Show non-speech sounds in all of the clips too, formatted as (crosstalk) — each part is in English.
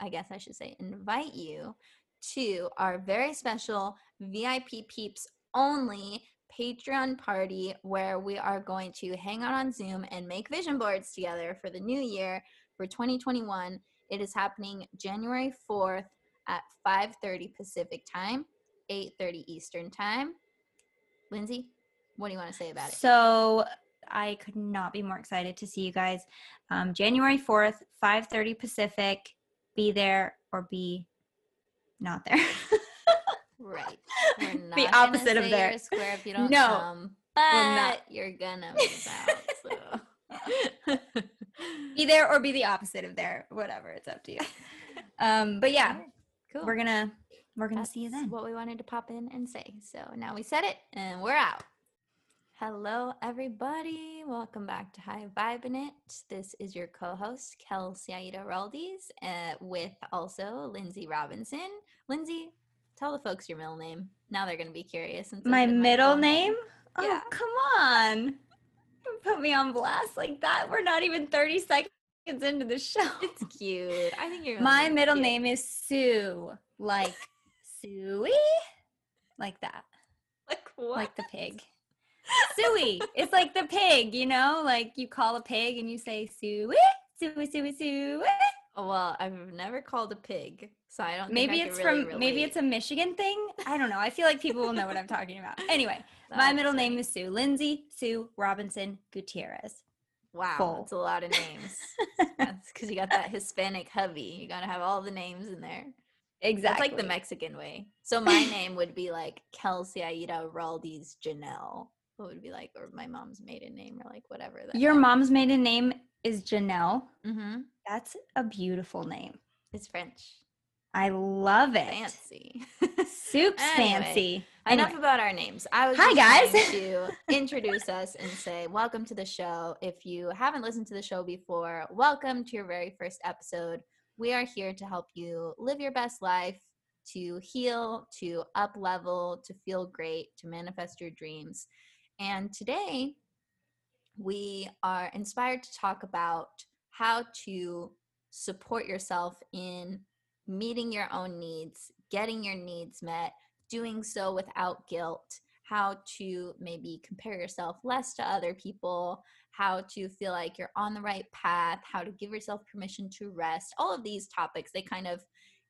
I guess I should say, invite you to our very special VIP peeps only Patreon party where we are going to hang out on Zoom and make vision boards together for the new year for 2021. It is happening January 4th at 5:30 Pacific time, 8:30 Eastern time. Lindsay, what do you want to say about it? So I could not be more excited to see you guys. Um, January 4th, 5:30 Pacific be there or be not there. right. (laughs) the opposite of there. Square if you don't no, come, but you're gonna miss out. (laughs) So. be there or be the opposite of there. Whatever. It's up to you. Um, but yeah, cool. We're gonna we're gonna That's see you then. What we wanted to pop in and say. So now we said it, and we're out. Hello, everybody. Welcome back to High Vibin' It. This is your co-host Kelsey Aida Roualdes, uh, with also Lindsay Robinson. Lindsay, tell the folks your middle name. Now they're going to be curious. My middle name? Oh, yeah. come on! (laughs) Put me on blast like that. We're not even thirty seconds into the show. It's cute. I think you're. (laughs) My middle cute. name is Sue, like (laughs) Suey, like that. Like what? Like the pig. Suey. It's like the pig, you know? Like you call a pig and you say Suey, Suey, Suey, Suey. Well, I've never called a pig, so I don't. Maybe it's really from. Relate. Maybe it's a Michigan thing. I don't know. I feel like people will know what I'm talking about. (laughs) Anyway, my middle name is Sue. Lindsay Sue Robinson Gutierrez. Wow, Full. that's a lot of names. (laughs) that's because you got that Hispanic hubby. You got to have all the names in there. Exactly. It's like the Mexican way. So my name would be like Kelsey Aida Roualdes Janelle what would be like, or my mom's maiden name, or like whatever. Your meant. mom's maiden name is Janelle. Mm-hmm. That's a beautiful name. It's French. I love it. Fancy. Soup's (laughs) anyway, fancy. Anyway. Enough about our names. I was Hi guys to (laughs) introduce us and say welcome to the show. If you haven't listened to the show before, welcome to your very first episode. We are here to help you live your best life, to heal, to up level, to feel great, to manifest your dreams. And today we are inspired to talk about how to support yourself in meeting your own needs, getting your needs met, doing so without guilt, how to maybe compare yourself less to other people, how to feel like you're on the right path, how to give yourself permission to rest. All of these topics, they kind of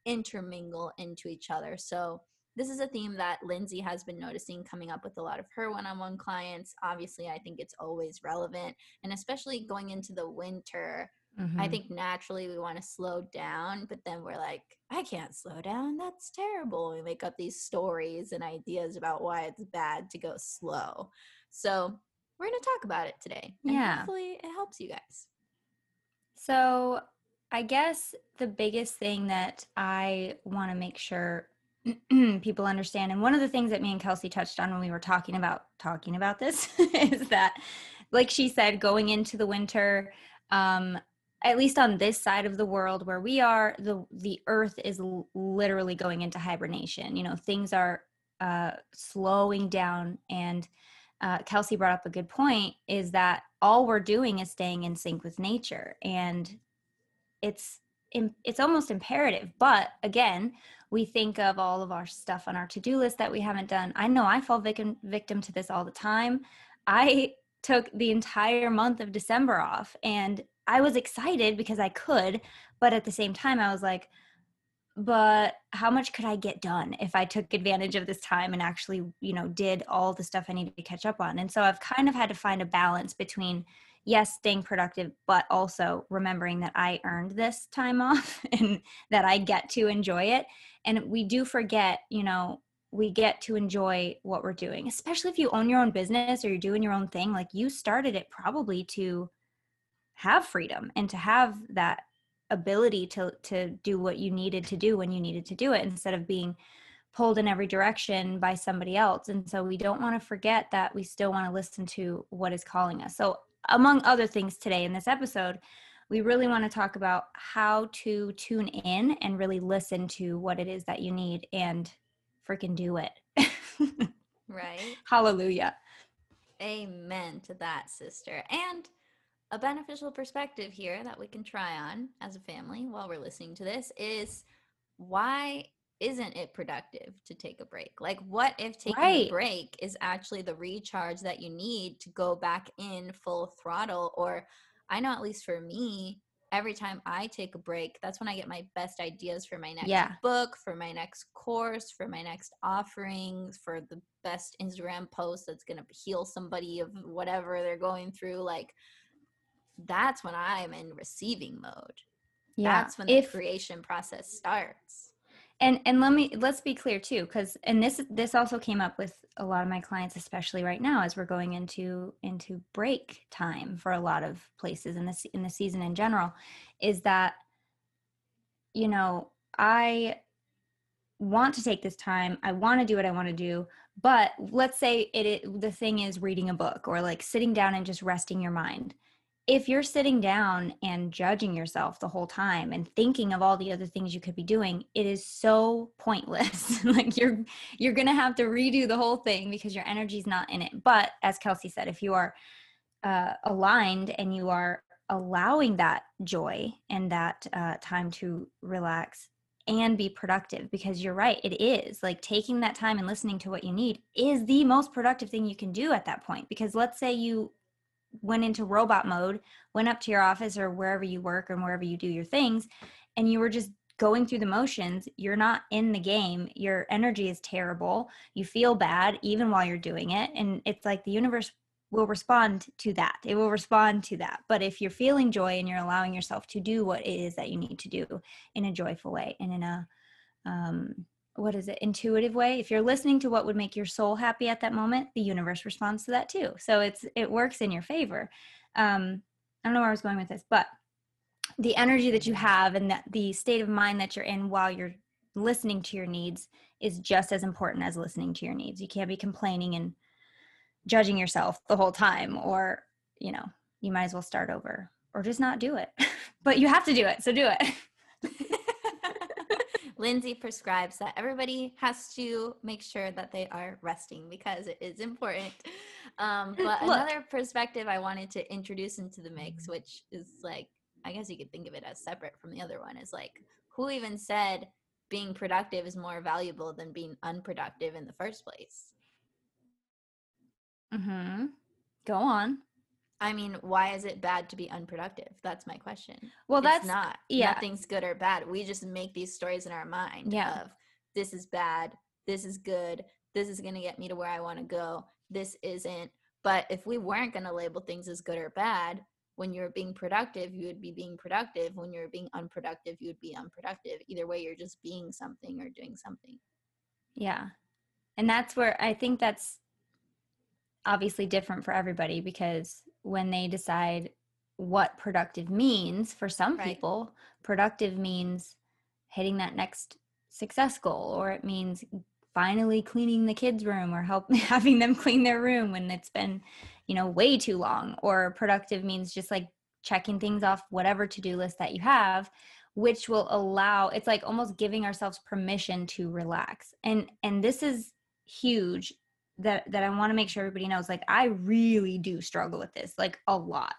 intermingle into each other. So, this is a theme that Lindsay has been noticing coming up with a lot of her one on one clients. Obviously, I think it's always relevant. And especially going into the winter, mm-hmm. I think naturally we want to slow down, but then we're like, I can't slow down. That's terrible. We make up these stories and ideas about why it's bad to go slow. So, we're going to talk about it today. yeah. Hopefully, it helps you guys. So, I guess the biggest thing that I want to make sure (clears throat) people understand. And one of the things that me and Kelsey touched on when we were talking about talking about this (laughs) is that, like she said, going into the winter, um, at least on this side of the world where we are, the the Earth is l- literally going into hibernation. You know, things are uh, slowing down, and uh, Kelsey brought up a good point: is that all we're doing is staying in sync with nature, and it's it's almost imperative. But again, we think of all of our stuff on our to-do list that we haven't done. I know I fall victim victim to this all the time. I took the entire month of December off and I was excited because I could, but at the same time I was like but how much could I get done if I took advantage of this time and actually, you know, did all the stuff I needed to catch up on? And so I've kind of had to find a balance between yes, staying productive, but also remembering that I earned this time (laughs) off and that I get to enjoy it. And we do forget, you know, we get to enjoy what we're doing, especially if you own your own business or you're doing your own thing. Like you started it probably to have freedom and to have that ability to to do what you needed to do when you needed to do it instead of being pulled in every direction by somebody else and so we don't want to forget that we still want to listen to what is calling us so among other things today in this episode we really want to talk about how to tune in and really listen to what it is that you need and freaking do it. Right. (laughs) Hallelujah. Amen to that sister. And a beneficial perspective here that we can try on as a family while we're listening to this is why isn't it productive to take a break? Like, what if taking right. a break is actually the recharge that you need to go back in full throttle? Or, I know at least for me, every time I take a break, that's when I get my best ideas for my next yeah. book, for my next course, for my next offerings, for the best Instagram post that's going to heal somebody of whatever they're going through. Like, that's when I'm in receiving mode. Yeah. That's when the if, creation process starts. And and let me let's be clear too cuz and this this also came up with a lot of my clients especially right now as we're going into into break time for a lot of places in this in the season in general is that you know, I want to take this time. I want to do what I want to do, but let's say it, it the thing is reading a book or like sitting down and just resting your mind if you're sitting down and judging yourself the whole time and thinking of all the other things you could be doing it is so pointless. (laughs) Like you're you're going to have to redo the whole thing because your energy's not in it. But as kelsey said if you are uh, aligned and you are allowing that joy and that uh, time to relax and be productive because you're right it is. Like taking that time and listening to what you need is the most productive thing you can do at that point. Because let's say you went into robot mode, went up to your office or wherever you work and wherever you do your things, and you were just going through the motions, you're not in the game. Your energy is terrible. You feel bad even while you're doing it. And it's like the universe will respond to that. It will respond to that. But if you're feeling joy and you're allowing yourself to do what it is that you need to do in a joyful way and in a um, what is it intuitive way? If you're listening to what would make your soul happy at that moment the universe responds to that too. So it's it works in your favor. Um i don't know where i was going with this but the energy that you have and that the state of mind that you're in while you're listening to your needs is just as important as listening to your needs. You can't be complaining and judging yourself the whole time or you know you might as well start over or just not do it. (laughs) But you have to do it so do it (laughs) Lindsay prescribes that everybody has to make sure that they are resting because it is important. Um, but Look. another perspective I wanted to introduce into the mix, which is like, I guess you could think of it as separate from the other one, is like, who even said being productive is more valuable than being unproductive in the first place? Mm-hmm. Go on. I mean, why is it bad to be unproductive? That's my question. Well, that's it's not. Yeah. Nothing's good or bad. We just make these stories in our mind yeah. of this is bad, this is good, this is going to get me to where I want to go, this isn't. But if we weren't going to label things as good or bad, when you're being productive, you would be being productive. When you're being unproductive, you would be unproductive. Either way, you're just being something or doing something. Yeah. And that's where I think that's obviously different for everybody because when they decide what productive means for some right. people productive means hitting that next success goal or it means finally cleaning the kids room or help (laughs) having them clean their room when it's been you know way too long or productive means just like checking things off whatever to-do list that you have which will allow it's like almost giving ourselves permission to relax and and this is huge that that I want to make sure everybody knows. Like I really do struggle with this, like a lot.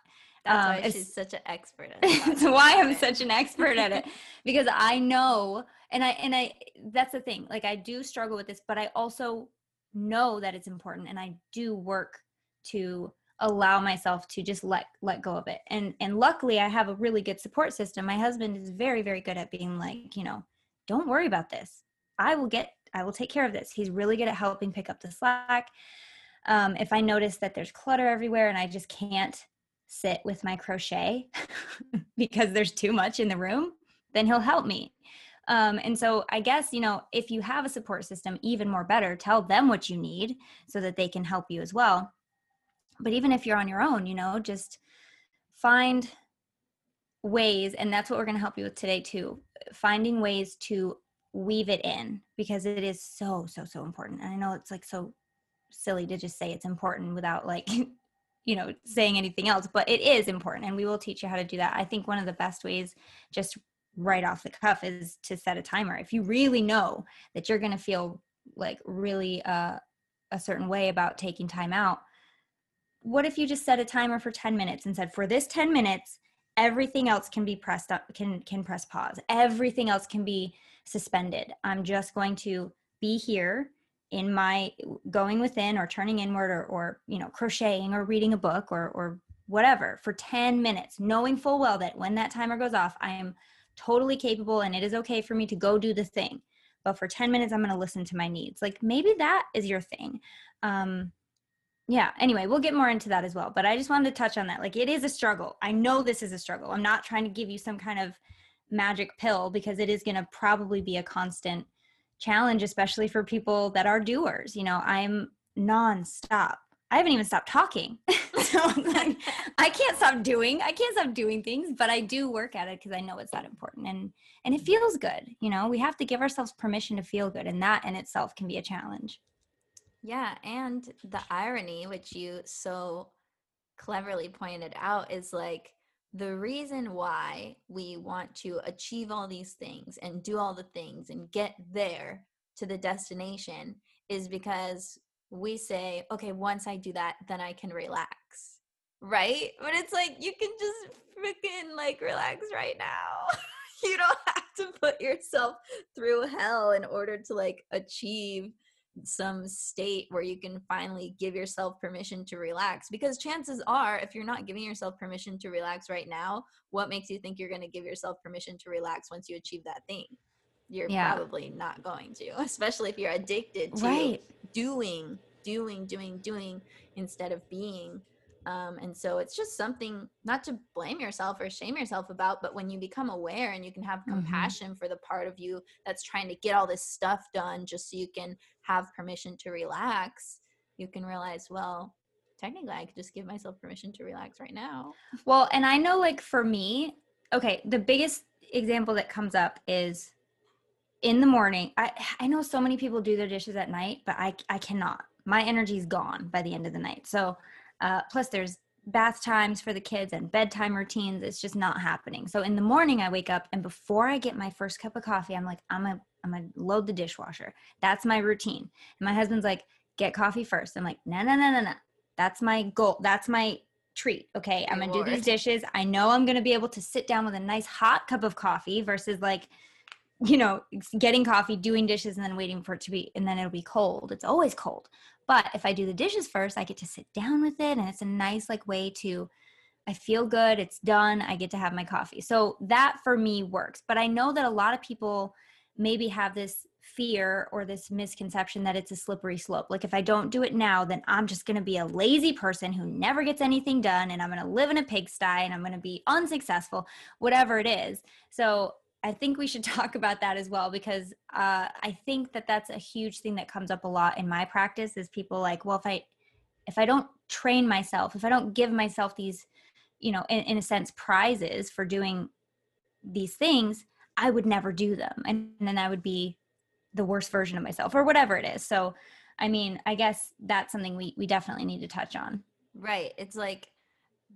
That's um, why she's such an expert at (laughs) it. That's why I'm such an expert at it (laughs) because I know, and I and I that's the thing. Like I do struggle with this, but I also know that it's important, and I do work to allow myself to just let let go of it. And and luckily, I have a really good support system. My husband is very very good at being like, you know, don't worry about this. I will get, I will take care of this. He's really good at helping pick up the slack. Um, if I notice that there's clutter everywhere and I just can't sit with my crochet (laughs) because there's too much in the room, then he'll help me. Um, and so I guess, you know, if you have a support system, even more better, tell them what you need so that they can help you as well. But even if you're on your own, you know, just find ways, and that's what we're going to help you with today too, finding ways to weave it in because it is so, so, so important. And I know it's like so silly to just say it's important without like (laughs) you know saying anything else but it is important and we will teach you how to do that i think one of the best ways just right off the cuff is to set a timer if you really know that you're going to feel like really uh, a certain way about taking time out what if you just set a timer for 10 minutes and said for this 10 minutes everything else can be pressed up can can press pause everything else can be suspended. I'm just going to be here in my going within or turning inward or, or you know crocheting or reading a book or or whatever for 10 minutes knowing full well that when that timer goes off i am totally capable and it is okay for me to go do the thing. But for 10 minutes i'm going to listen to my needs. Like maybe that is your thing. Um yeah anyway we'll get more into that as well. But i just wanted to touch on that. Like it is a struggle. I know this is a struggle. I'm not trying to give you some kind of magic pill because it is going to probably be a constant challenge, especially for people that are doers. You know, I'm nonstop. I haven't even stopped talking. (laughs) so like, I can't stop doing. I can't stop doing things, but I do work at it because I know it's that important and and it feels good. You know, we have to give ourselves permission to feel good, and that in itself can be a challenge. Yeah, and the irony, which you so cleverly pointed out, is like the reason why we want to achieve all these things and do all the things and get there to the destination is because we say, okay, once I do that, then I can relax. Right? But it's like you can just freaking like relax right now. (laughs) you don't have to put yourself through hell in order to like achieve some state where you can finally give yourself permission to relax because chances are if you're not giving yourself permission to relax right now what makes you think you're going to give yourself permission to relax once you achieve that thing you're yeah. probably not going to (laughs) especially if you're addicted to right. doing doing doing doing instead of being um, and so it's just something not to blame yourself or shame yourself about, but when you become aware and you can have mm-hmm. compassion for the part of you that's trying to get all this stuff done just so you can have permission to relax, you can realize, well, technically I could just give myself permission to relax right now. Well, and I know like for me, okay, the biggest example that comes up is in the morning. I I know so many people do their dishes at night, but I I cannot. My energy's gone by the end of the night. So uh, plus, there's bath times for the kids and bedtime routines. It's just not happening. So in the morning, I wake up and before I get my first cup of coffee, I'm like, I'm a, I'm gonna load the dishwasher. That's my routine. And my husband's like, get coffee first. I'm like, no, no, no, no, no. That's my goal. That's my treat. Okay, I'm gonna do these dishes. I know I'm gonna be able to sit down with a nice hot cup of coffee versus like, you know, getting coffee, doing dishes, and then waiting for it to be, and then it'll be cold. It's always cold. But if I do the dishes first, I get to sit down with it and it's a nice like way to I feel good, it's done, I get to have my coffee. So that for me works. But I know that a lot of people maybe have this fear or this misconception that it's a slippery slope. Like if I don't do it now, then I'm just going to be a lazy person who never gets anything done and I'm going to live in a pigsty and I'm going to be unsuccessful, whatever it is. So I think we should (laughs) talk about that as well because uh, I think that that's a huge thing that comes up a lot in my practice is people like, well, if I if I don't train myself, if I don't give myself these, you know, in, in a sense, prizes for doing these things, I would never do them, and, and then I would be the worst version of myself or whatever it is. So, I mean, I guess that's something we we definitely need to touch on. Right. It's like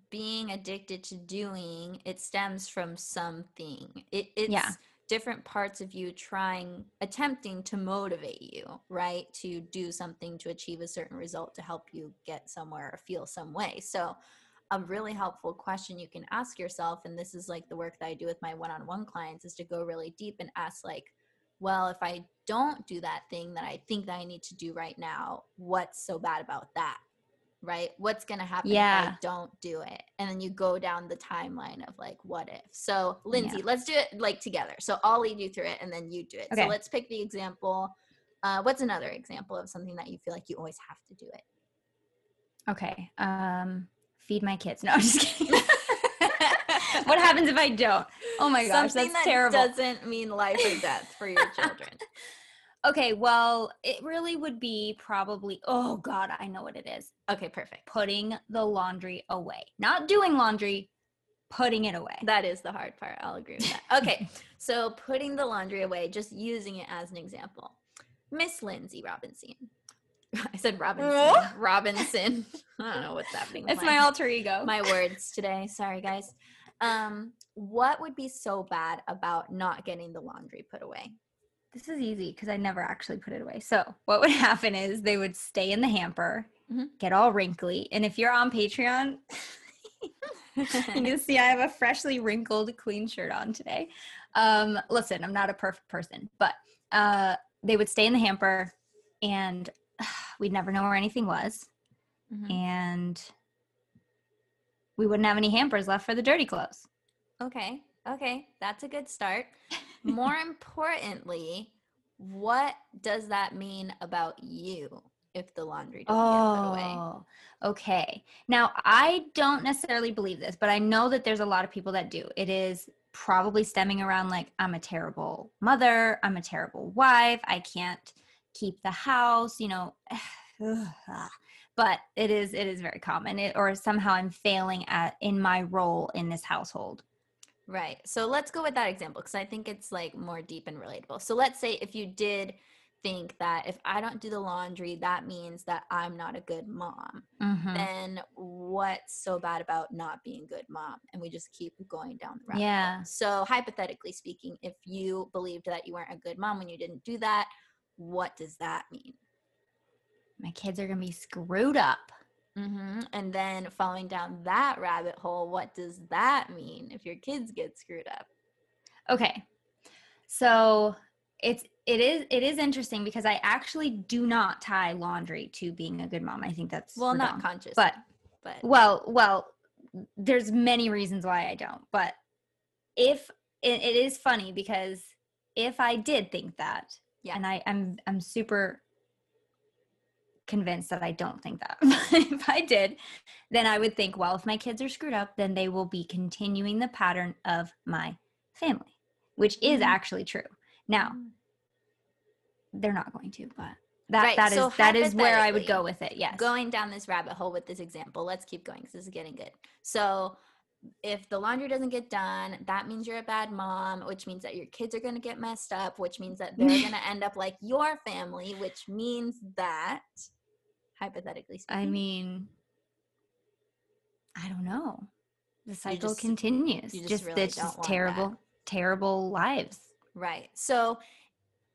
being addicted to doing it stems from something it, it's yeah. different parts of you trying attempting to motivate you right to do something to achieve a certain result to help you get somewhere or feel some way so a really helpful question you can ask yourself and this is like the work that i do with my one-on-one clients is to go really deep and ask like well if i don't do that thing that i think that i need to do right now what's so bad about that right? What's going to happen Yeah. if I don't do it? And then you go down the timeline of like, what if? So, Lindsay, Yeah. let's do it like together. So, I'll lead you through it and then you do it. So, let's pick the example. Uh, what's another example of something that you feel like you always have to do it? Okay. Um, feed my kids. (laughs) No, I'm just kidding. (laughs) what happens if I don't? Oh my gosh, Something that's that terrible. doesn't mean life or death for your (laughs) children. Okay, well, it really would be probably, oh God, I know what it is. okay, perfect. Putting the laundry away. Not doing laundry, putting it away. That is the hard part. I'll agree with that. Okay, so putting the laundry away, just using it as an example. Miss Lindsay Robinson. (laughs) I said Robinson. Robinson. (laughs) I don't know what's happening. it's my alter ego. my words today. Sorry, guys. Um, what would be so bad about not getting the laundry put away? this is easy because I never actually put it away. So, what would (laughs) happen is they would stay in the hamper, Mhm. get all wrinkly. And if you're on Patreon, you can see I have a freshly wrinkled, clean shirt on today. Um, listen, I'm not a perfect person, but uh, they would stay in the hamper and (sighs) we'd never know where anything was. Mhm. And we wouldn't have any hampers left for the dirty clothes. Okay. Okay. That's a good start. (laughs) More importantly, what does that mean about you if the laundry doesn't get put away? Oh, okay. Now, I don't necessarily believe this, but I know that there's a lot of people that do. It is probably stemming around like, I'm a terrible mother, I'm a terrible wife, I can't keep the house, you know. (sighs) but it is it is very common it, or somehow i'm failing at in my role in this household Right. So let's go with that example because I think it's like more deep and relatable. So let's say if you did think that if I don't do the laundry, that means that I'm not a good mom, Mhm. then what's so bad about not being a good mom? And we just keep going down the hole. Yeah. So hypothetically speaking, if you believed that you weren't a good mom when you didn't do that, what does that mean? my kids are gonna be screwed up hmm And then following down that rabbit hole, what does that mean if your kids get screwed up? Okay. So it's it is it is interesting because I actually do not tie laundry to being a good mom. I think that's Well, not wrong. conscious, but but well, well, there's many reasons why I don't. But if it, it is funny because if I did think that, Yeah. and I I'm I'm super convinced that I don't think that. (laughs) if I did, then I would think, well, if my kids are screwed up, then they will be continuing the pattern of my family, which is Mhm. actually true. Now, they're not going to, but that Right, that is so that is where I would go with it. Yes. going down this rabbit hole with this example, let's keep going because this is getting good. So, if the laundry doesn't get done, that means you're a bad mom, which means that your kids are going to get messed up, which means that they're (laughs) going to end up like your family, which means that, hypothetically speaking, I mean, I don't know. The cycle just- continues. just just really it's don't just want terrible, that. terrible lives. Right. So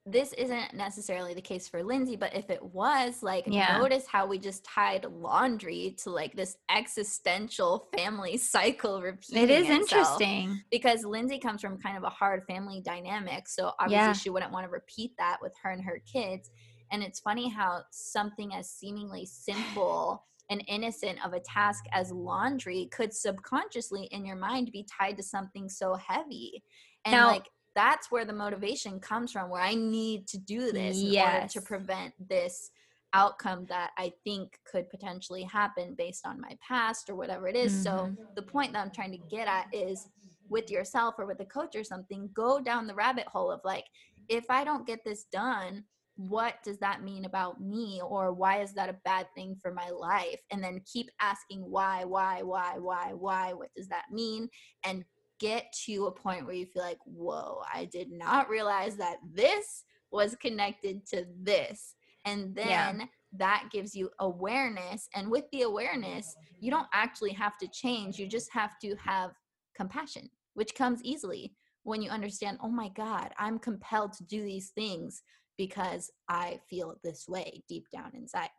this isn't necessarily the case for Lindsay, but if it was, like, Yeah. notice how we just tied laundry to like this existential family (laughs) cycle repeating. It is interesting. because Lindsay comes from kind of a hard family dynamic. So obviously Yeah. she wouldn't want to repeat that with her and her kids. And it's funny how something as seemingly simple and innocent of a task as laundry could subconsciously in your mind be tied to something so heavy. And Now- like that's where the motivation comes from where I need to do this in order to prevent this outcome that I think could potentially happen based on my past or whatever it is. So Mm-hmm. the point that I'm trying to get at is with yourself or with a coach or something, go down the rabbit hole of like, if I don't get this done, what does that mean about me? Or why is that a bad thing for my life? And then keep asking why, why, why, why, why, what does that mean? And get to a point where you feel like, whoa, I did not realize that this was connected to this. And then Yeah. that gives you awareness. And with the awareness, you don't actually have to change. You just have to have compassion, which comes easily when you understand, oh my God, I'm compelled to do these things because I feel this way deep down inside.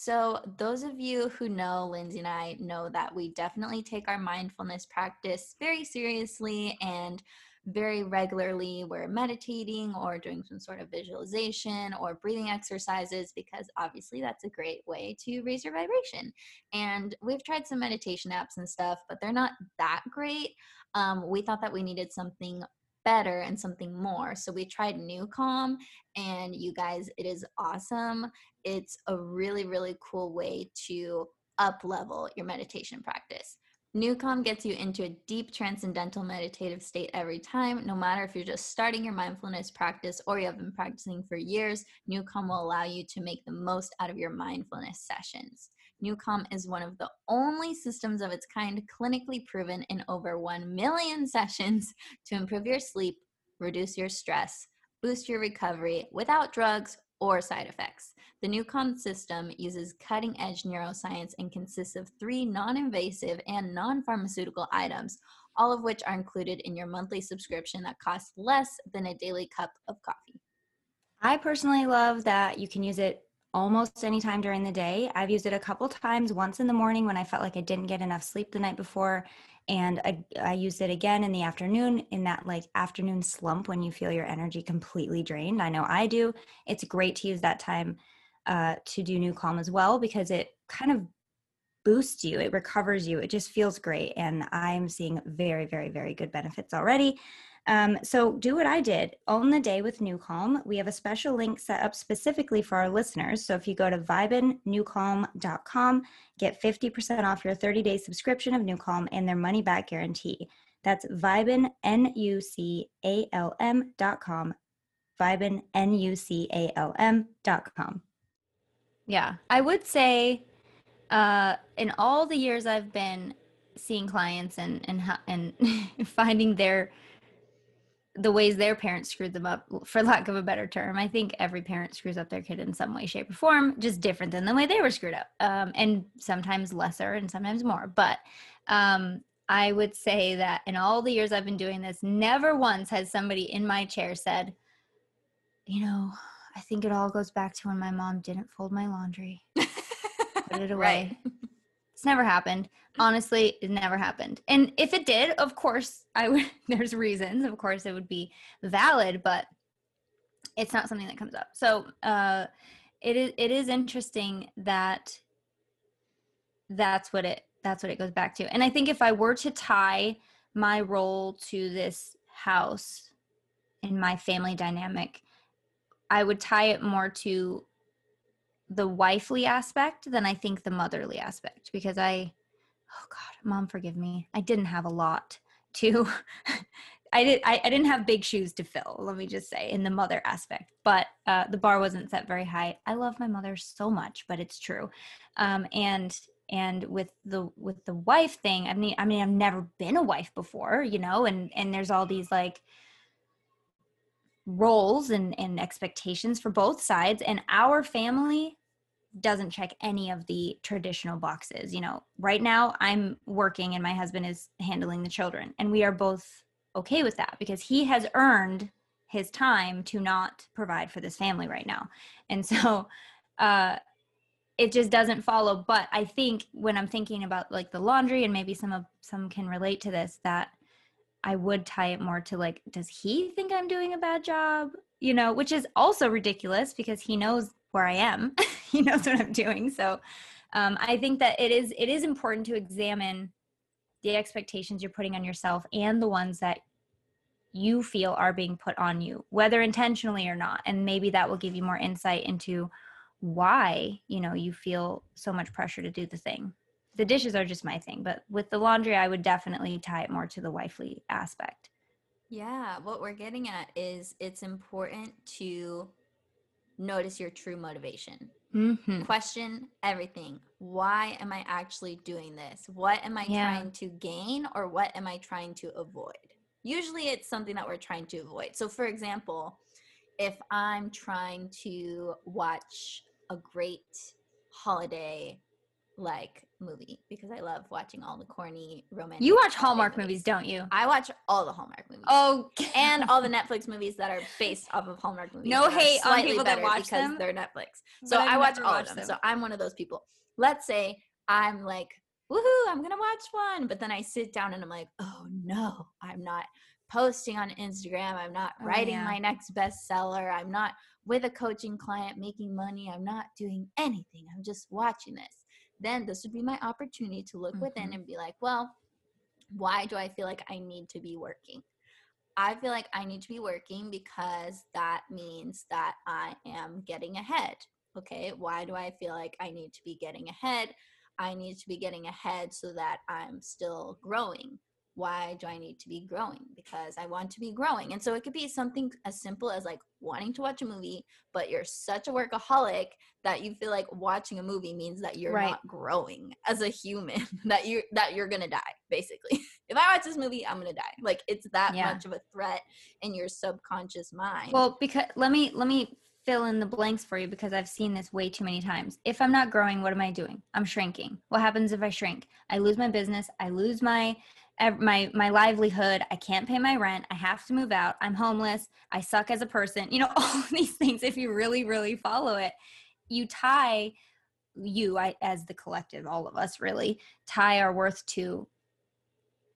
So, those of you who know Lindsay and I know that we definitely take our mindfulness practice very seriously and very regularly we're meditating or doing some sort of visualization or breathing exercises because obviously that's a great way to raise your vibration. And we've tried some meditation apps and stuff, but they're not that great. Um, we thought that we needed something better and something more. So we tried NuCalm, and you guys, it is awesome. It's a really, really cool way to up level your meditation practice. NuCalm gets you into a deep transcendental meditative state every time, no matter if you're just starting your mindfulness practice or you have been practicing for years. NuCalm will allow you to make the most out of your mindfulness sessions. NuCalm is one of the only systems of its kind clinically proven in over 1 million (laughs) sessions to improve your sleep, reduce your stress, boost your recovery without drugs or side effects. The NuCalm system uses cutting edge neuroscience and consists of three non invasive and non pharmaceutical items, all of which are included in your monthly subscription that costs less than a daily cup of coffee. I personally love that you can use it almost any time during the day. I've used it a couple times, once in the morning when I felt like I didn't get enough sleep the night before. And I, I used it again in the afternoon in that like afternoon slump when you feel your energy completely drained. I know I do. It's great to use that time uh, to do NuCalm as well because it kind of boosts you, it recovers you, it just feels great. And I'm seeing very, very, very good benefits already. Um, so do what I did. Own the day with NuCalm. We have a special link set up specifically for our listeners. So if you go to vibinnucalm.com, get 50% off your 30-day subscription of NuCalm and their money back guarantee. That's vibin, N-U-C-A-L-M dot com, vibin, N-U-C-A-L-M dot com. Yeah, I would say uh, in all the years I've been seeing clients and and and (laughs) finding their the ways their parents screwed them up for lack of a better term i think every parent screws up their kid in some way shape or form just different than the way they were screwed up um, and sometimes lesser and sometimes more but um, i would say that in all the years i've been doing this never once has somebody in my chair said you know I think it all goes back to when my mom didn't fold my laundry. (laughs) Put it away. Right. It's never happened. Honestly, it never happened. And if it did, of course, I would (laughs) there's reasons. Of course it would be valid, but it's not something that comes up. So, uh it is it is interesting that that's what it that's what it goes back to. And I think if I were to tie my role to this house in my family dynamic, I would tie it more to the wifely aspect than I think the motherly aspect because I, oh God, mom, forgive me. I didn't have a lot to, (laughs) I, did, I, I, didn't have big shoes to fill, let me just say, in the mother aspect. But uh, the bar wasn't set very high. I love my mother so much, but it's true. Um, and and with the with the wife thing, I mean, I mean, I've never been a wife before, you know, and and there's all these like roles and, and expectations for both sides and our family doesn't check any of the traditional boxes you know? Right now i'm working and my husband is handling the children and we are both okay with that because he has earned his time to not provide for this family right now. And so (laughs) uh it just doesn't follow. But i think when i'm thinking about like the laundry and maybe some of some can relate to this that I would tie it more to like, does he think I'm doing a bad job? You know, which is also ridiculous because he knows where I am. (laughs) he knows what I'm doing. So um, I think that it is it is important to examine the expectations you're putting on yourself and the ones that you feel are being put on you, whether intentionally or not. And maybe that will give you more insight into why, you know, you feel so much pressure to do the thing the dishes are just my thing but with the laundry i would definitely tie it more to the wifely aspect yeah what we're getting at is it's important to notice your true motivation. Mm-hmm. question everything. Why am i actually doing this? What am i yeah. trying to gain or what am i trying to avoid? Usually it's something that we're trying to avoid. So for example if i'm trying to watch a great holiday like movie because I love watching all the corny romantic. You watch Hallmark movies. movies. don't you? I watch all the Hallmark movies. Oh, and all the (laughs) Netflix movies that are based off of Hallmark movies. No hate on people that watch because them. they're Netflix. So I watch all of them. them. So I'm one of those people. Let's say I'm like, woohoo, I'm gonna watch one, but then I sit down and I'm like, oh no, I'm not posting on Instagram. I'm not Oh, writing yeah. my next bestseller. I'm not with a coaching client making money. I'm not doing anything. I'm just watching this. Then this would be my opportunity to look within Mhm. and be like, well, why do I feel like I need to be working? I feel like I need to be working because that means that I am getting ahead. Okay, why do I feel like I need to be getting ahead? I need to be getting ahead so that I'm still growing. Why do I need to be growing? Because I want to be growing. And so it could be something as simple as like wanting to watch a movie, but you're such a workaholic that you feel like watching a movie means that you're Right. not growing as a human, that (laughs) you that you're going to die basically. (laughs) if I watch this movie, I'm going to die. Like it's that Yeah. much of a threat in your subconscious mind. Well, because let me let me fill in the blanks for you because I've seen this way too many times. If I'm not growing, what am I doing? I'm shrinking. What happens if I shrink? I lose my business. I lose my my my livelihood. I can't pay my rent. I have to move out. I'm homeless. I suck as a person. You know, (laughs) all these things if you really really follow it, you tie you I as the collective all of us really tie our worth to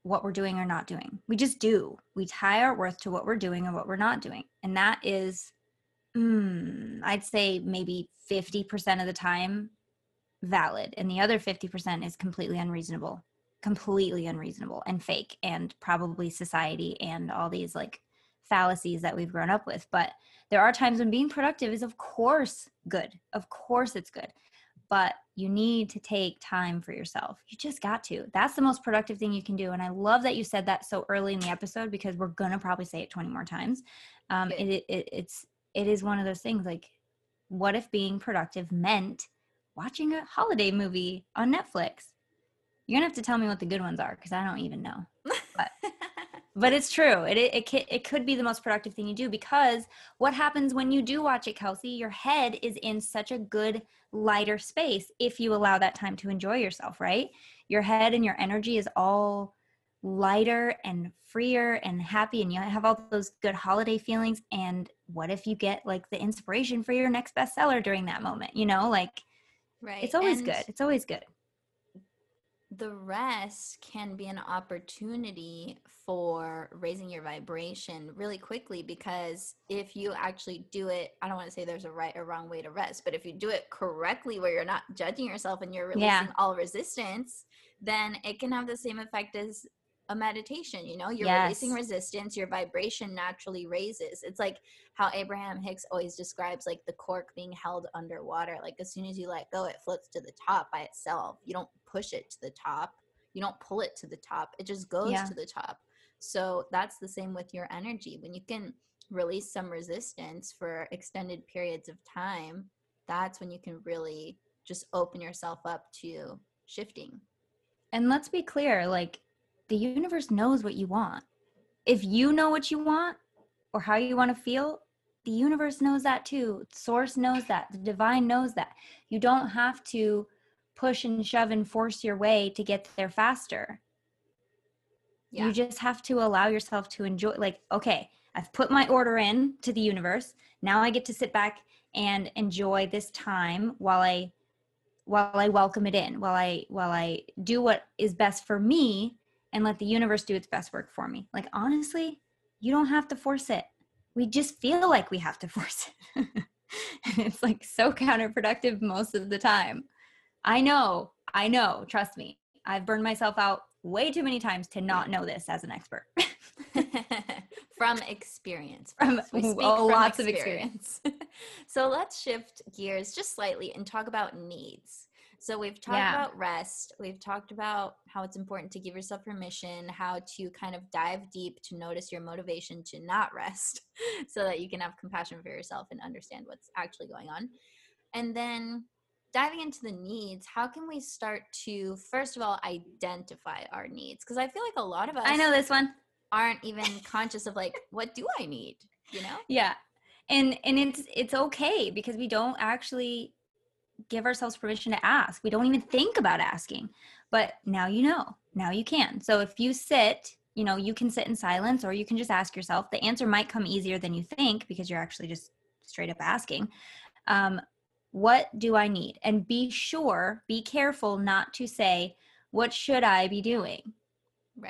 what we're doing or not doing. We just do. We tie our worth to what we're doing or what we're not doing. And that is, mm, I'd say maybe 50% of the time valid. And the other 50% is completely unreasonable, completely unreasonable and fake, and probably society and all these like fallacies that we've grown up with. But there are times when being productive is, of course, good. Of course, it's good but you need to take time for yourself. You just got to. That's the most productive thing you can do. And I love that you said that so early in the episode because we're gonna probably say it 20 more times. Um, it, it it's it is one of those things like, what if being productive meant watching a holiday movie on Netflix? You're gonna have to tell me what the good ones are because I don't even know. (laughs) But it's true. It it it, it could be the most productive thing you do because what happens when you do watch it, Kelsey? Your head is in such a good lighter space if you allow that time to enjoy yourself, right? Your head and your energy is all lighter and freer and happy and you have all those good holiday feelings and what if you get like the inspiration for your next bestseller during that moment, you know? Like right. it's always And good. It's always good. The rest can be an opportunity for raising your vibration really quickly because if you actually do it i don't want to say there's a right or wrong way to rest but if you do it correctly where you're not judging yourself and you're releasing Yeah. all resistance then it can have the same effect as a meditation you know? You're releasing resistance your vibration naturally raises. It's like how abraham hicks always describes like the cork being held underwater like as soon as you let go it floats to the top by itself. You don't push it to the top you don't pull it to the top it just goes Yeah. to the top so that's the same with your energy when you can release some resistance for extended periods of time that's when you can really just open yourself up to shifting And let's be clear, like the universe knows what you want. If you know what you want or how you want to feel, the universe knows that too. Source knows that. The divine knows that. You don't have to push and shove and force your way to get there faster. yeah You just have to allow yourself to enjoy like okay, I've put my order in to the universe. Now I get to sit back and enjoy this time while I while I welcome it in, while I while I do what is best for me and let the universe do its best work for me. Like honestly, you don't have to force it. We just feel like we have to force it. and (laughs) it's like so counterproductive most of the time. I know, I know, trust me. I've burned myself out way too many times to not know this as an expert. (laughs) from experience. (laughs) From- we speak oh, from lots of experience. (laughs) so let's shift gears just slightly and talk about needs. So we've talked Yeah. about rest. We've talked about how it's important to give yourself permission, how to kind of dive deep to notice your motivation to not rest so that you can have compassion for yourself and understand what's actually going on. And then diving into the needs, how can we start to first of all identify our needs? Because I feel like a lot of us I know this one. aren't even conscious of like what do i need you know Yeah. And and it's it's okay because we don't actually give ourselves permission to ask. We don't even think about asking. But now you know. Now you can. So if you sit, you know, you can sit in silence or you can just ask yourself. The answer might come easier than you think because you're actually just straight up asking. Um, what do I need? And be sure, be careful not to say, what should I be doing?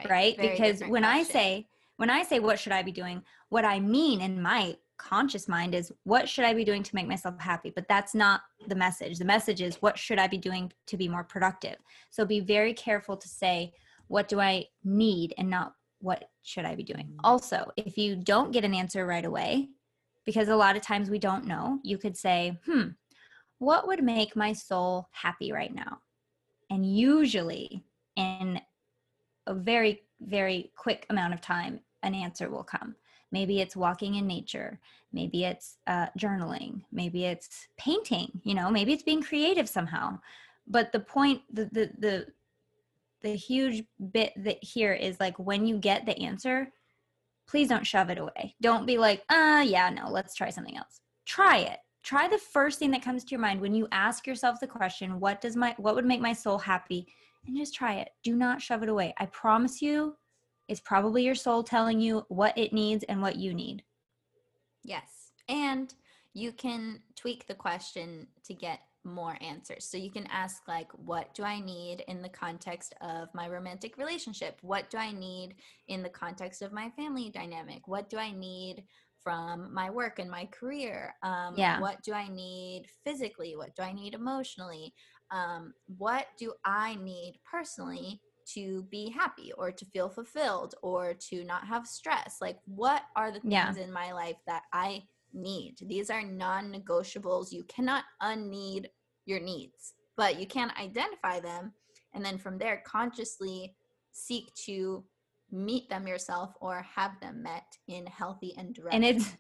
right Very because when i say when I say what should I be doing, what I mean in my conscious mind is what should I be doing to make myself happy? But that's not the message. The message is what should I be doing to be more productive? So be very careful to say, what do I need and not what should I be doing? Also, if you don't get an answer right away, because a lot of times we don't know, you could say, hmm, what would make my soul happy right now? And usually, in a very, very quick amount of time, an answer will come. Maybe it's walking in nature. Maybe it's uh, journaling. Maybe it's painting. You know, maybe it's being creative somehow. But the point, the the the the huge bit that here is like when you get the answer, please don't shove it away. Don't be like, uh, yeah, no, let's try something else. Try it. Try the first thing that comes to your mind when you ask yourself the question, what does my what would make my soul happy? And just try it. Do not shove it away. I promise you, it's probably your soul telling you what it needs and what you need. Yes. And you can tweak the question to get more answers. So you can ask, like, what do I need in the context of my romantic relationship? What do I need in the context of my family dynamic? What do I need from my work and my career? Um, Yeah. What do I need physically? What do I need emotionally? Um, what do I need personally to be happy or to feel fulfilled or to not have stress? Like, what are the things Yeah. in my life that I need? These are non negotiables. You cannot unneed your needs, but you can identify them and then from there consciously seek to meet them yourself or have them met in healthy and direct And it's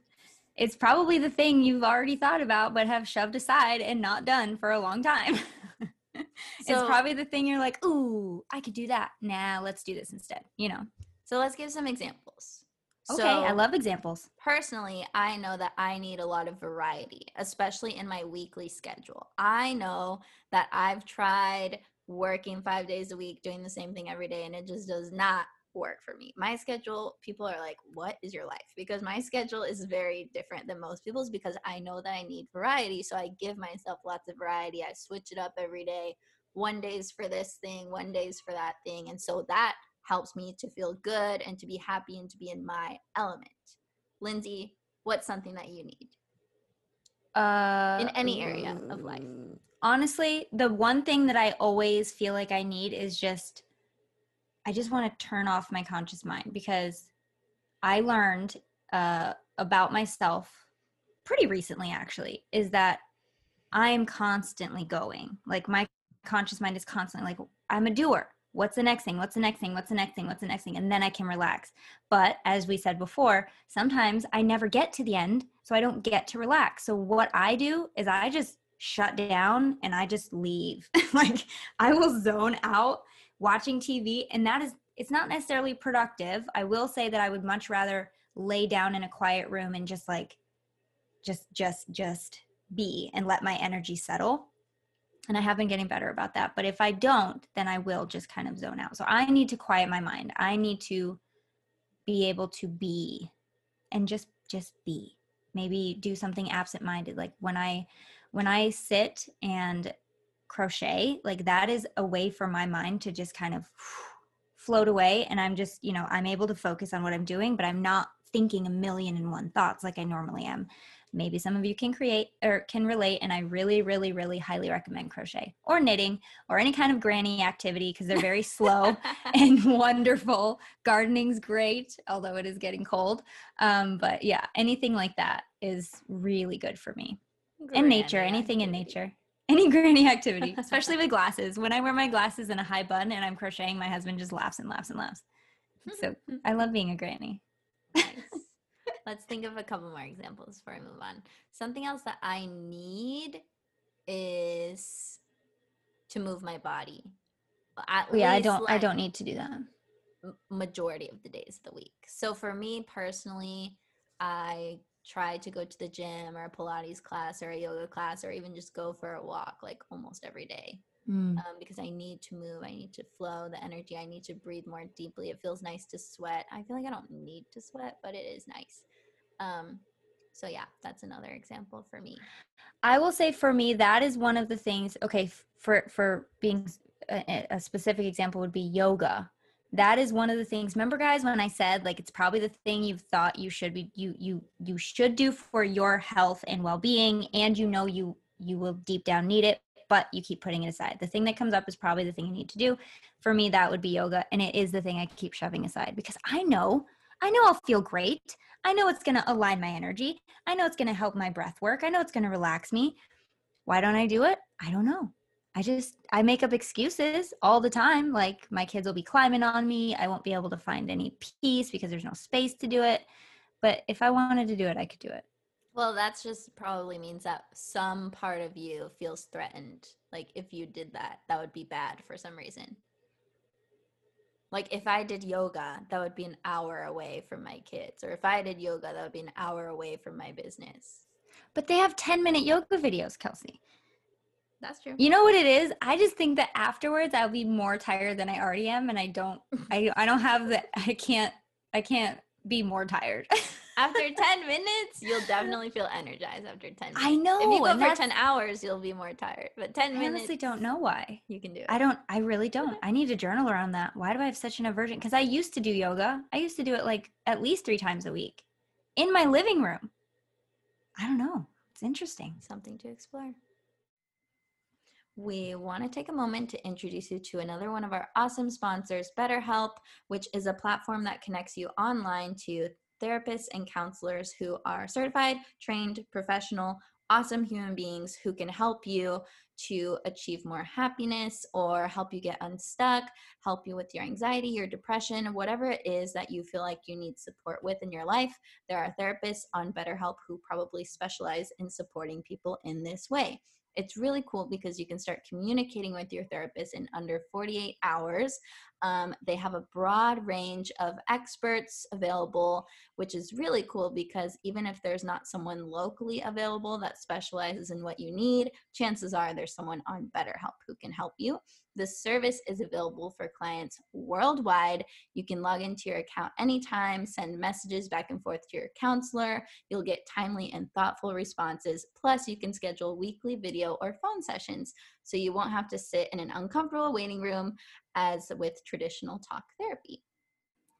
it's probably the thing you've already thought about but have shoved aside and not done for a long time. (laughs) it's probably the thing you're like, "Ooh, I could do that." Nah, let's do this instead, you know. so let's give some examples Okay, I love examples. personally, I know that I need a lot of variety, especially in my weekly schedule. I know that I've tried working five days a week, doing the same thing every day, and it just does not work for me. My schedule, people are like, What is your life? Because my schedule is very different than most people's because I know that I need variety. So I give myself lots of variety. I switch it up every day. One day's for this thing, one day's for that thing. And so that helps me to feel good and to be happy and to be in my element. Lindsay, what's something that you need? Uh In any area of life. Honestly, the one thing that I always feel like I need is just I just want to turn off my conscious mind because I learned uh about myself pretty recently actually is that I am constantly going. Like my conscious mind is constantly like I'm a doer. What's the next thing? What's the next thing? What's the next thing? What's the next thing? And then I can relax. But as we said before, sometimes I never get to the end, so I don't get to relax. So what I do is I just shut down and I just leave. (laughs) like I will zone out watching TV and that is it's not necessarily productive. I will say that I would much rather lay down in a quiet room and just like just just just be and let my energy settle. And I have been getting better about that. But if I don't, then I will just kind of zone out. So I need to quiet my mind. I need to be able to be and just just be. Maybe do something absent minded like when I when I sit and crochet, like that is a way for my mind to just kind of float away and I'm just, you know, I'm able to focus on what I'm doing, but I'm not thinking a million and one thoughts like I normally am. Maybe some of you can create or can relate and I really really really highly recommend crochet or knitting or any kind of granny activity because they're very slow (laughs) and wonderful. Gardening's great, although it is getting cold. Um, but yeah, anything like that is really good for me. And nature, Granny anything in nature. Any granny activity, (laughs) especially with glasses. When I wear my glasses in a high bun and I'm crocheting, my husband just laughs and laughs and laughs. So (laughs) I love being a granny. nice. (laughs) Let's think of a couple more examples before I move on. Something else that I need is to move my body. At yeah, I don't I don't need to do that. majority of the days of the week. So for me personally, I try to go to the gym or a Pilates class or a yoga class or even just go for a walk like almost every day Mm. um, because I need to move. I need to flow the energy. I need to breathe more deeply. It feels nice to sweat. I feel like I don't need to sweat, but it is nice. Um, so yeah, that's another example for me. I will say for me that is one of the things. Okay, for for being a specific example would be yoga. That is one of the things. Remember guys when i said like it's probably the thing you've thought you should be you you you should do for your health and well-being and you know you you will deep down need it but you keep putting it aside. The thing that comes up is probably the thing you need to do. For me that would be yoga and it is the thing i keep shoving aside because i know i know i'll feel great. I know it's going to align my energy. I know it's going to help my breath work. I know it's going to relax me. Why don't i do it? I don't know I just I make up excuses all the time. Like my kids will be climbing on me. I won't be able to find any peace because there's no space to do it. But if I wanted to do it, I could do it. Well, that's just probably means that some part of you feels threatened. Like if you did that, that would be bad for some reason. Like if I did yoga, that would be an hour away from my kids. Or if I did yoga, that would be an hour away from my business. But they have 10 minute yoga videos, Kelsey. That's true. You know what it is? I just think that afterwards I'll be more tired than I already am and I don't (laughs) I I don't have the (laughs) I can't I can't be more tired. (laughs) after 10 minutes, you'll definitely feel energized after 10 minutes. I know. If you go for 10 hours, you'll be more tired. But 10 I minutes, honestly don't know why. you can do it. I don't I really don't. I need to journal around that. Why do I have such an aversion? Because I used to do yoga. I used to do it like at least three times a week in my living room. I don't know. It's interesting. something to explore. We want to take a moment to introduce you to another one of our awesome sponsors, BetterHelp, which is a platform that connects you online to therapists and counselors who are certified, trained, professional, awesome human beings who can help you to achieve more happiness or help you get unstuck, help you with your anxiety, your depression, whatever it is that you feel like you need support with in your life. There are therapists on BetterHelp who probably specialize in supporting people in this way. It's really cool because you can start communicating with your therapist in under 48 hours. Um, they have a broad range of experts available, which is really cool because even if there's not someone locally available that specializes in what you need, chances are there's someone on BetterHelp who can help you. The service is available for clients worldwide. You can log into your account anytime, send messages back and forth to your counselor. You'll get timely and thoughtful responses. Plus, you can schedule weekly video or phone sessions so you won't have to sit in an uncomfortable waiting room as with traditional talk therapy.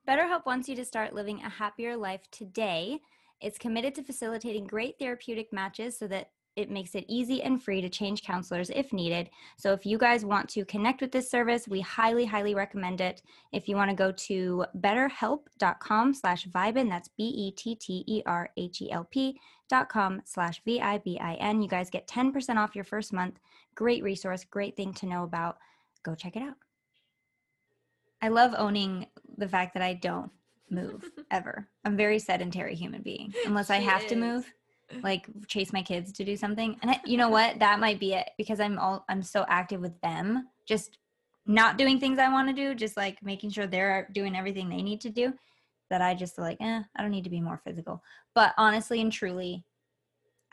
BetterHelp wants you to start living a happier life today. It's committed to facilitating great therapeutic matches so that it makes it easy and free to change counselors if needed. So if you guys want to connect with this service, we highly, highly recommend it. If you want to go to betterhelp.com slash vibin, that's B-E-T-T-E-R-H-E-L-P com slash V-I-B-I-N. You guys get 10% off your first month. Great resource, great thing to know about. Go check it out. I love owning the fact that I don't move (laughs) ever. I'm a very sedentary human being unless I have to move, (laughs) like chase my kids to do something. And I, you know what? That might be it because I'm all I'm so active with them, just not doing things I want to do, just like making sure they're doing everything they need to do. That I just like, eh, I don't need to be more physical. But honestly and truly,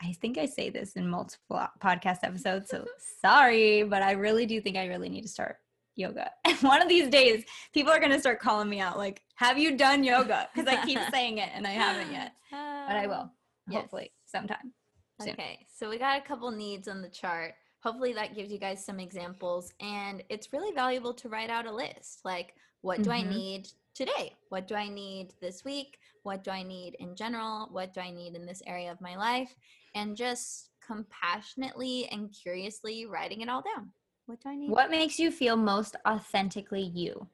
I think I say this in multiple podcast episodes, so (laughs) sorry, but I really do think I really need to start yoga. (laughs) And one of these days, people are going to start calling me out like, "Have you done yoga?" because I keep (laughs) saying it and I haven't yet. But I will. Yes. Hopefully, sometime. soon. Okay, so we got a couple needs on the chart. Hopefully, that gives you guys some examples. And it's really valuable to write out a list like, what do I Mhm. need today? What do I need this week? What do I need in general? What do I need in this area of my life? And just compassionately and curiously writing it all down. What do I need? What makes you feel most authentically you?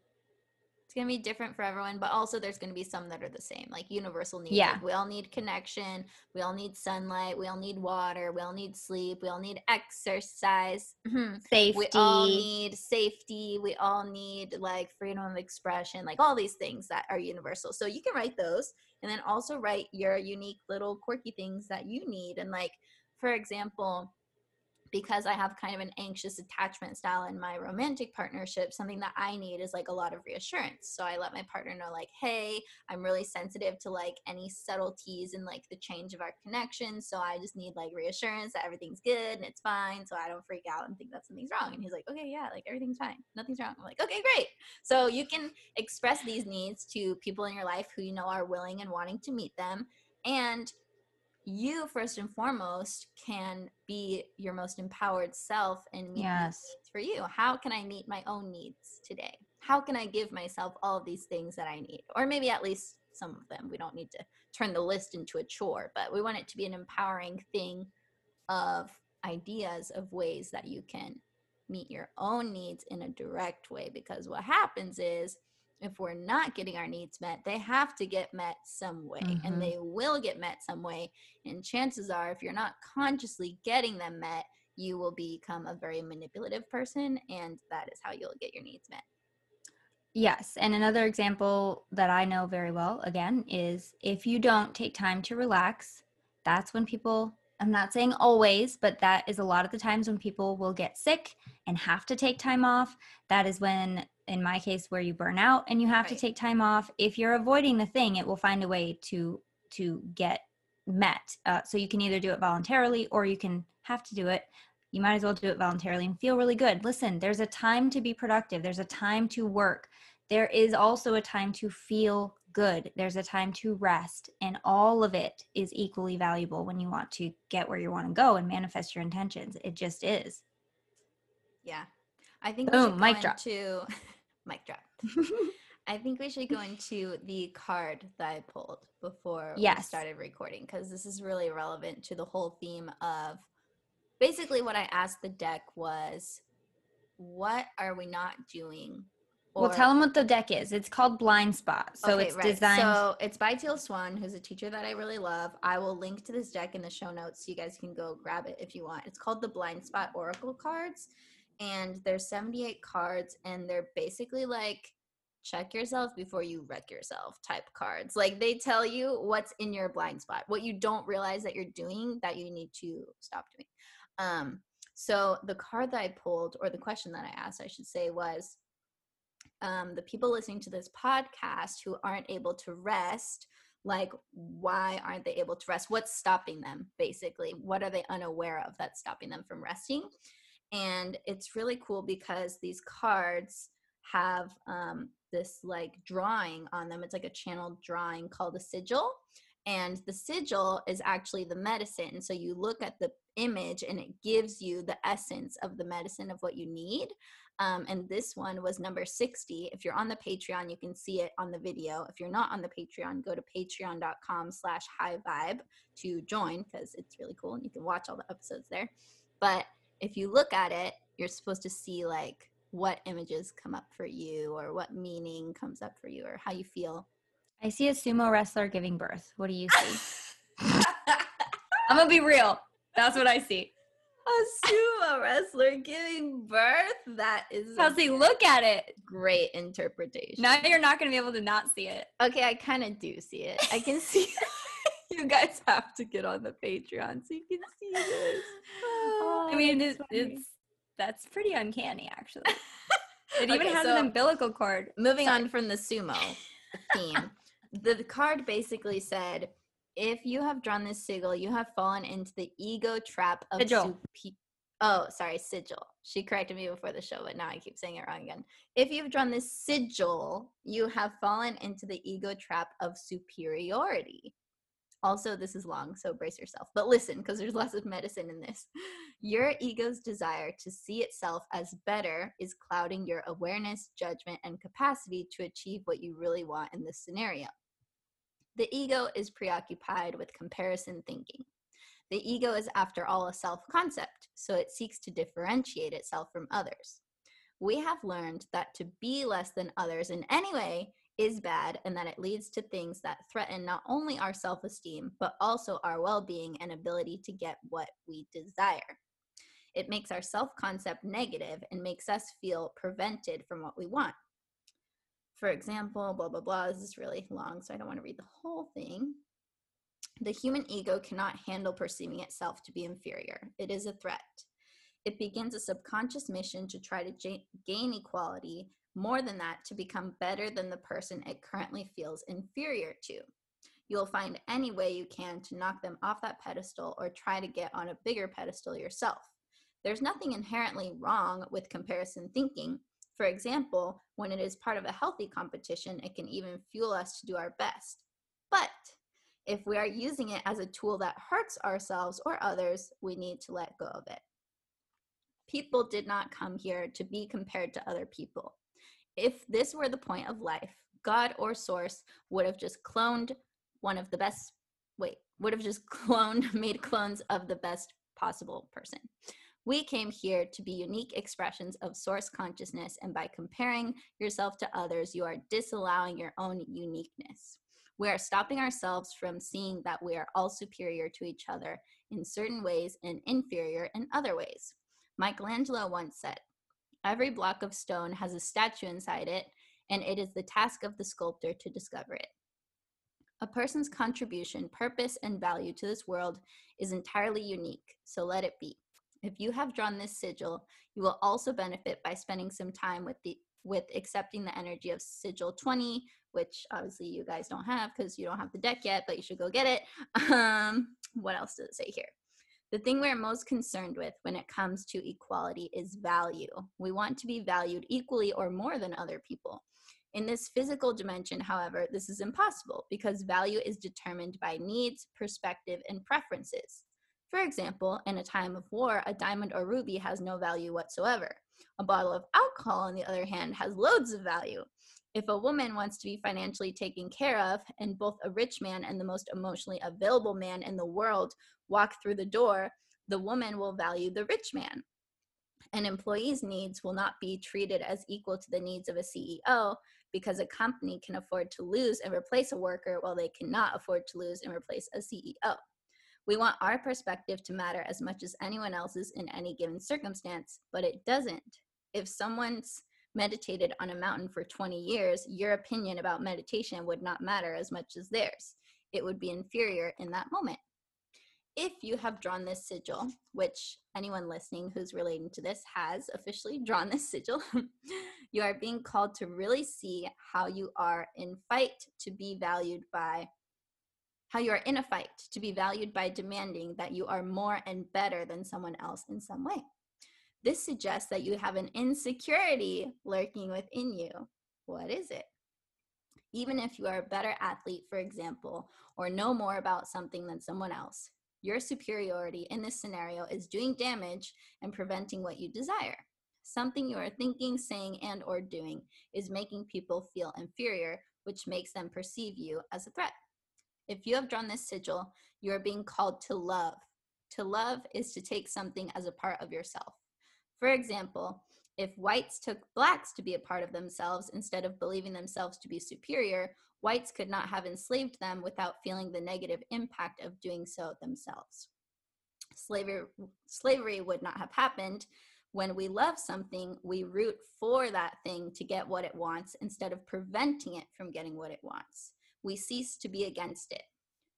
Gonna be different for everyone, but also there's gonna be some that are the same, like universal needs. Yeah. Like we all need connection, we all need sunlight, we all need water, we all need sleep, we all need exercise. Mm-hmm. Safety. We all need safety. We all need like freedom of expression, like all these things that are universal. So you can write those and then also write your unique little quirky things that you need. And like, for example, because I have kind of an anxious attachment style in my romantic partnership, something that I need is like a lot of reassurance. So I let my partner know, like, hey, I'm really sensitive to like any subtleties in like the change of our connection. So I just need like reassurance that everything's good and it's fine. So I don't freak out and think that something's wrong. And he's like, okay, yeah, like everything's fine. Nothing's wrong. I'm like, okay, great. So you can express these needs to people in your life who you know are willing and wanting to meet them. And you first and foremost can be your most empowered self and meet Yes. needs for you. How can I meet my own needs today? how can I give myself all of these things that I need? Or maybe at least some of them. We don't need to turn the list into a chore, but we want it to be an empowering thing of ideas of ways that you can meet your own needs in a direct way. Because what happens is, if we're not getting our needs met, they have to get met some way Mhm. and they will get met some way. And chances are, if you're not consciously getting them met, you will become a very manipulative person, and that is how you'll get your needs met. Yes. And another example that I know very well, again, is if you don't take time to relax, that's when people, I'm not saying always, but that is a lot of the times when people will get sick and have to take time off. That is when, in my case, where you burn out and you have to take time off. If you're avoiding the thing, it will find a way to to get met. Uh, so you can either do it voluntarily or you can have to do it. You might as well do it voluntarily and feel really good. Listen, there's a time to be productive. There's a time to work there is also a time to feel good. There's a time to rest, and all of it is equally valuable when you want to get where you want to go and manifest your intentions. It just is. Yeah. I think Boom, we should mic drop. (laughs) mic drop. (laughs) I think we should go into the card that I pulled before we started recording because this is really relevant to the whole theme of basically what I asked the deck was what are we not doing? well, tell them what the deck is. It's called Blind Spot. So Okay, it's right. designed. So it's by Teal Swan, who's a teacher that I really love. I will link to this deck in the show notes so you guys can go grab it if you want. It's called the Blind Spot Oracle cards, and there's 78 cards, and they're basically like check yourself before you wreck yourself type cards. Like they tell you what's in your blind spot, what you don't realize that you're doing that you need to stop doing. Um, so the card that I pulled, or the question that I asked, I should say, was um, the people listening to this podcast who aren't able to rest like why aren't they able to rest what's stopping them basically what are they unaware of that's stopping them from resting and it's really cool because these cards have um, this like drawing on them. It's like a channeled drawing called a sigil and the sigil is actually the medicine so you look at the image and it gives you the essence of the medicine of what you need um, and this one was number 60 if you're on the patreon you can see it on the video. If you're not on the patreon go to patreon.com slash high vibe to join because it's really cool and you can watch all the episodes there. But if you look at it you're supposed to see like what images come up for you or what meaning comes up for you or how you feel I see a sumo wrestler giving birth. What do you see? (laughs) I'm to be real. That's what I see. a sumo wrestler giving birth that is Kelsey, look at it. great interpretation Now you're not to be able to not see it. Okay, I kind of do see it. I can see. (laughs) (laughs) you guys have to get on the Patreon so you can see this. Oh, I mean, it's, it's that's pretty uncanny, actually. (laughs) It even Okay, has so an umbilical cord. moving Sorry. on from the sumo (laughs) theme, the card basically said, "If you have drawn this sigil, you have fallen into the ego trap of Sigil. supe- Oh, sorry, sigil. She corrected me before the show, but now I keep saying it wrong again. If you've drawn this sigil, you have fallen into the ego trap of superiority. Also, this is long, so brace yourself. But listen, because there's lots of medicine in this. (laughs) Your ego's desire to see itself as better is clouding your awareness, judgment, and capacity to achieve what you really want in this scenario. The ego is preoccupied with comparison thinking. The ego is, after all, a self concept, so it seeks to differentiate itself from others. We have learned that to be less than others in any way is bad and that it leads to things that threaten not only our self esteem, but also our well being and ability to get what we desire. It makes our self concept negative and makes us feel prevented from what we want. For example, blah, blah, blah. This is really long, so I don't want to read the whole thing. The human ego cannot handle perceiving itself to be inferior, it is a threat. It begins a subconscious mission to try to gain equality, more than that, to become better than the person it currently feels inferior to. You'll find any way you can to knock them off that pedestal or try to get on a bigger pedestal yourself. There's nothing inherently wrong with comparison thinking. For example, when it is part of a healthy competition, it can even fuel us to do our best. But if we are using it as a tool that hurts ourselves or others, we need to let go of it. People did not come here to be compared to other people. If this were the point of life, God or source would have just cloned one of the best, wait, would have just (laughs) cloned, made clones of the best possible person. We came here to be unique expressions of source consciousness, and by comparing yourself to others, you are disallowing your own uniqueness. We are stopping ourselves from seeing that we are all superior to each other in certain ways and inferior in other ways. Michelangelo once said, Every block of stone has a statue inside it, and it is the task of the sculptor to discover it. A person's contribution, purpose, and value to this world is entirely unique, so let it be. If you have drawn this sigil, you will also benefit by spending some time with the with accepting the energy of sigil 20 which obviously you guys don't have because you don't have the deck yet but you should go get it (laughs) um, what else does it say here the thing we're most concerned with when it comes to equality is value we want to be valued equally or more than other people in this physical dimension however this is impossible because value is determined by needs perspective and preferences for example, in a time of war, a diamond or ruby has no value whatsoever. A bottle of alcohol, on the other hand, has loads of value. If a woman wants to be financially taken care of, and both a rich man and the most emotionally available man in the world walk through the door, the woman will value the rich man. An employee's needs will not be treated as equal to the needs of a CEO because a company can afford to lose and replace a worker while they cannot afford to lose and replace a CEO. We want our perspective to matter as much as anyone else's in any given circumstance, but it doesn't. If someone's meditated on a mountain for 20 years, your opinion about meditation would not matter as much as theirs. It would be inferior in that moment. If you have drawn this sigil, which anyone listening who's relating to this has officially drawn this sigil, (laughs) you are being called to really see how you are in fight to be valued by how you are in a fight to be valued by demanding that you are more and better than someone else in some way. This suggests that you have an insecurity lurking within you. What is it? Even if you are a better athlete, for example, or know more about something than someone else, your superiority in this scenario is doing damage and preventing what you desire. Something you are thinking, saying, and or doing is making people feel inferior, which makes them perceive you as a threat. If you have drawn this sigil, you are being called to love. To love is to take something as a part of yourself. For example, if whites took blacks to be a part of themselves instead of believing themselves to be superior, whites could not have enslaved them without feeling the negative impact of doing so themselves. Slavery, slavery would not have happened. When we love something, we root for that thing to get what it wants instead of preventing it from getting what it wants we cease to be against it.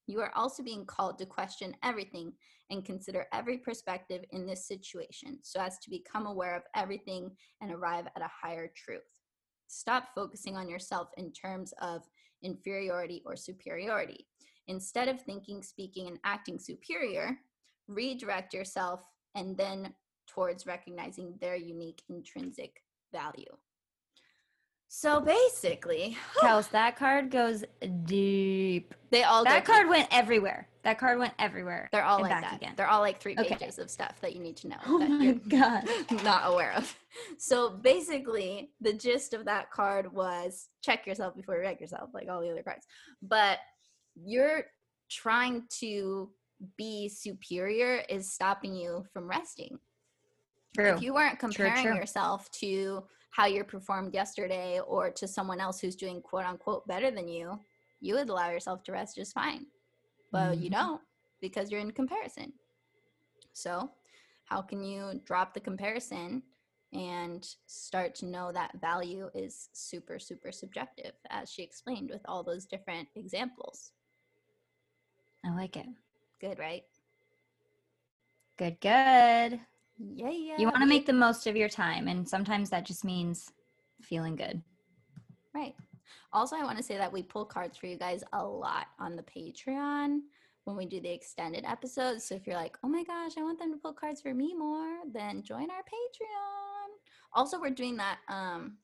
You are also being called to question everything and consider every perspective in this situation so as to become aware of everything and arrive at a higher truth. Stop focusing on yourself in terms of inferiority or superiority. Instead of thinking, speaking, and acting superior, redirect yourself and then towards recognizing their unique intrinsic value. So basically, Kels, that card goes deep. They all that card deep. went everywhere. That card went everywhere. They're all like that. Again. They're all like three pages okay. of stuff that you need to know. Oh my god, (laughs) not aware of. So basically, the gist of that card was check yourself before you wreck yourself, like all the other cards. But you're trying to be superior is stopping you from resting. True. If you weren't comparing true, true. yourself to how you performed yesterday or to someone else who's doing quote unquote better than you, you would allow yourself to rest just fine. But mm-hmm. you don't because you're in comparison. So, how can you drop the comparison and start to know that value is super, super subjective, as she explained with all those different examples? I like it. Good, right? Good, good. Yeah, yeah. You want to make the most of your time, and sometimes that just means feeling good. Right. Also, I want to say that we pull cards for you guys a lot on the Patreon when we do the extended episodes. So if you're like, oh my gosh, I want them to pull cards for me more, then join our Patreon. Also, we're doing that. Um,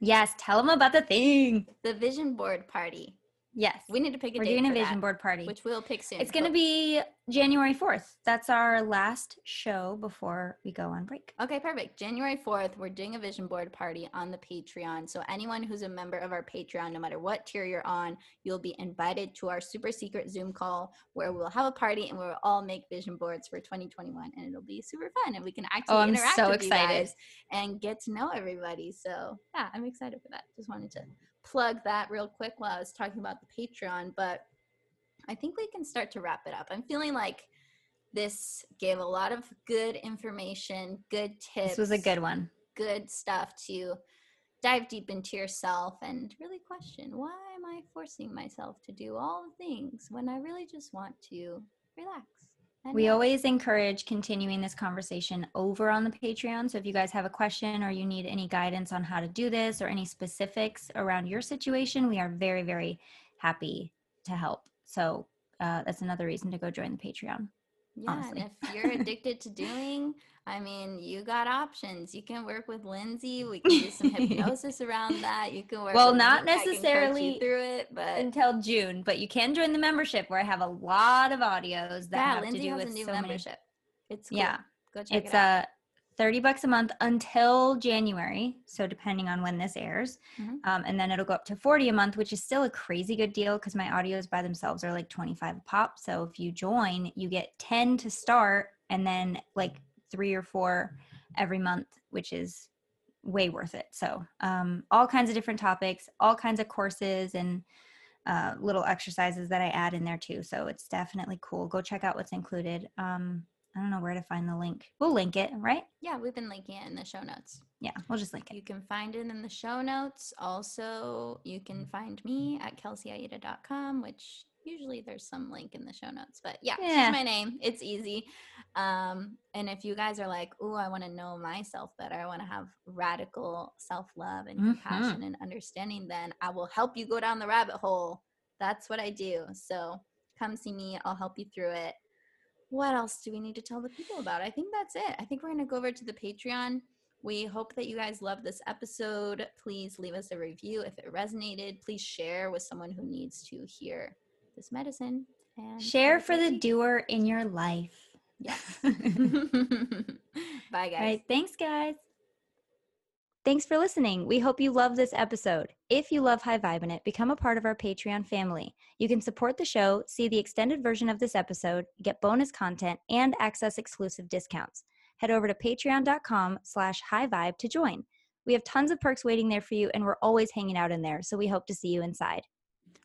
yes, tell them about the thing. The vision board party. Yes. We need to pick a We're date. doing a vision that, board party. Which we'll pick soon. It's going to be January 4th. That's our last show before we go on break. Okay, perfect. January 4th, we're doing a vision board party on the Patreon. So, anyone who's a member of our Patreon, no matter what tier you're on, you'll be invited to our super secret Zoom call where we'll have a party and we'll all make vision boards for 2021. And it'll be super fun. And we can actually Oh, I'm interact so with you excited. guys and get to know everybody. So, yeah, I'm excited for that. Just wanted to plug that real quick while I was talking about the Patreon. But I think we can start to wrap it up. I'm feeling like this gave a lot of good information, good tips. This was a good one. good stuff to dive deep into yourself and really question why am I forcing myself to do all the things when I really just want to relax? We always encourage continuing this conversation over on the Patreon. So if you guys have a question or you need any guidance on how to do this or any specifics around your situation, we are very, very happy to help. So uh, that's another reason to go join the Patreon. Yeah, honestly. and if you're addicted to doing, I mean, you got options. You can work with Lindsay. We can do some (laughs) hypnosis around that. You can work. Well, with not me. I can coach you necessarily through it, but Until June, but you can join the membership where I have a lot of audios that yeah, have Lindsay to do has with a new so many- membership. It's cool. Yeah, go check it's it out. uh 30 bucks a month until january so depending on when this airs Mhm. um, and then it'll go up to 40 a month which is still a crazy good deal because my audios by themselves are like 25 a pop so if you join you get 10 to start and then like three or four every month which is way worth it. So um, all kinds of different topics all kinds of courses and uh, little exercises that i add in there too. So it's definitely cool. Go check out what's included. Um, i don't know where to find the link. We'll link it right? Yeah, we've been linking it in the show notes. yeah we'll just link it. You can find it in the show notes. Also, you can find me at kelseyaida.com, which usually there's some link in the show notes. But yeah, Yeah. my name. It's easy. Um, and if you guys are like, oh, I want to know myself better, I want to have radical self love and Mhm. compassion and understanding, then I will help you go down the rabbit hole. That's what I do. So come see me. I'll help you through it. What else do we need to tell the people about? I think that's it. I think we're going to go over to the Patreon. We hope that you guys love this episode. Please leave us a review if it resonated. Please share with someone who needs to hear this medicine. And share for the doer in your life. Yes. (laughs) Bye, guys. right thanks guys. Thanks for listening. We hope you love this episode. If you love High Vibin' It become a part of our patreon family. You can support the show see the extended version of this episode get bonus content and access exclusive discounts. Head over to patreon.com slash high vibe to join. We have tons of perks waiting there for you and we're always hanging out in there so we hope to see you inside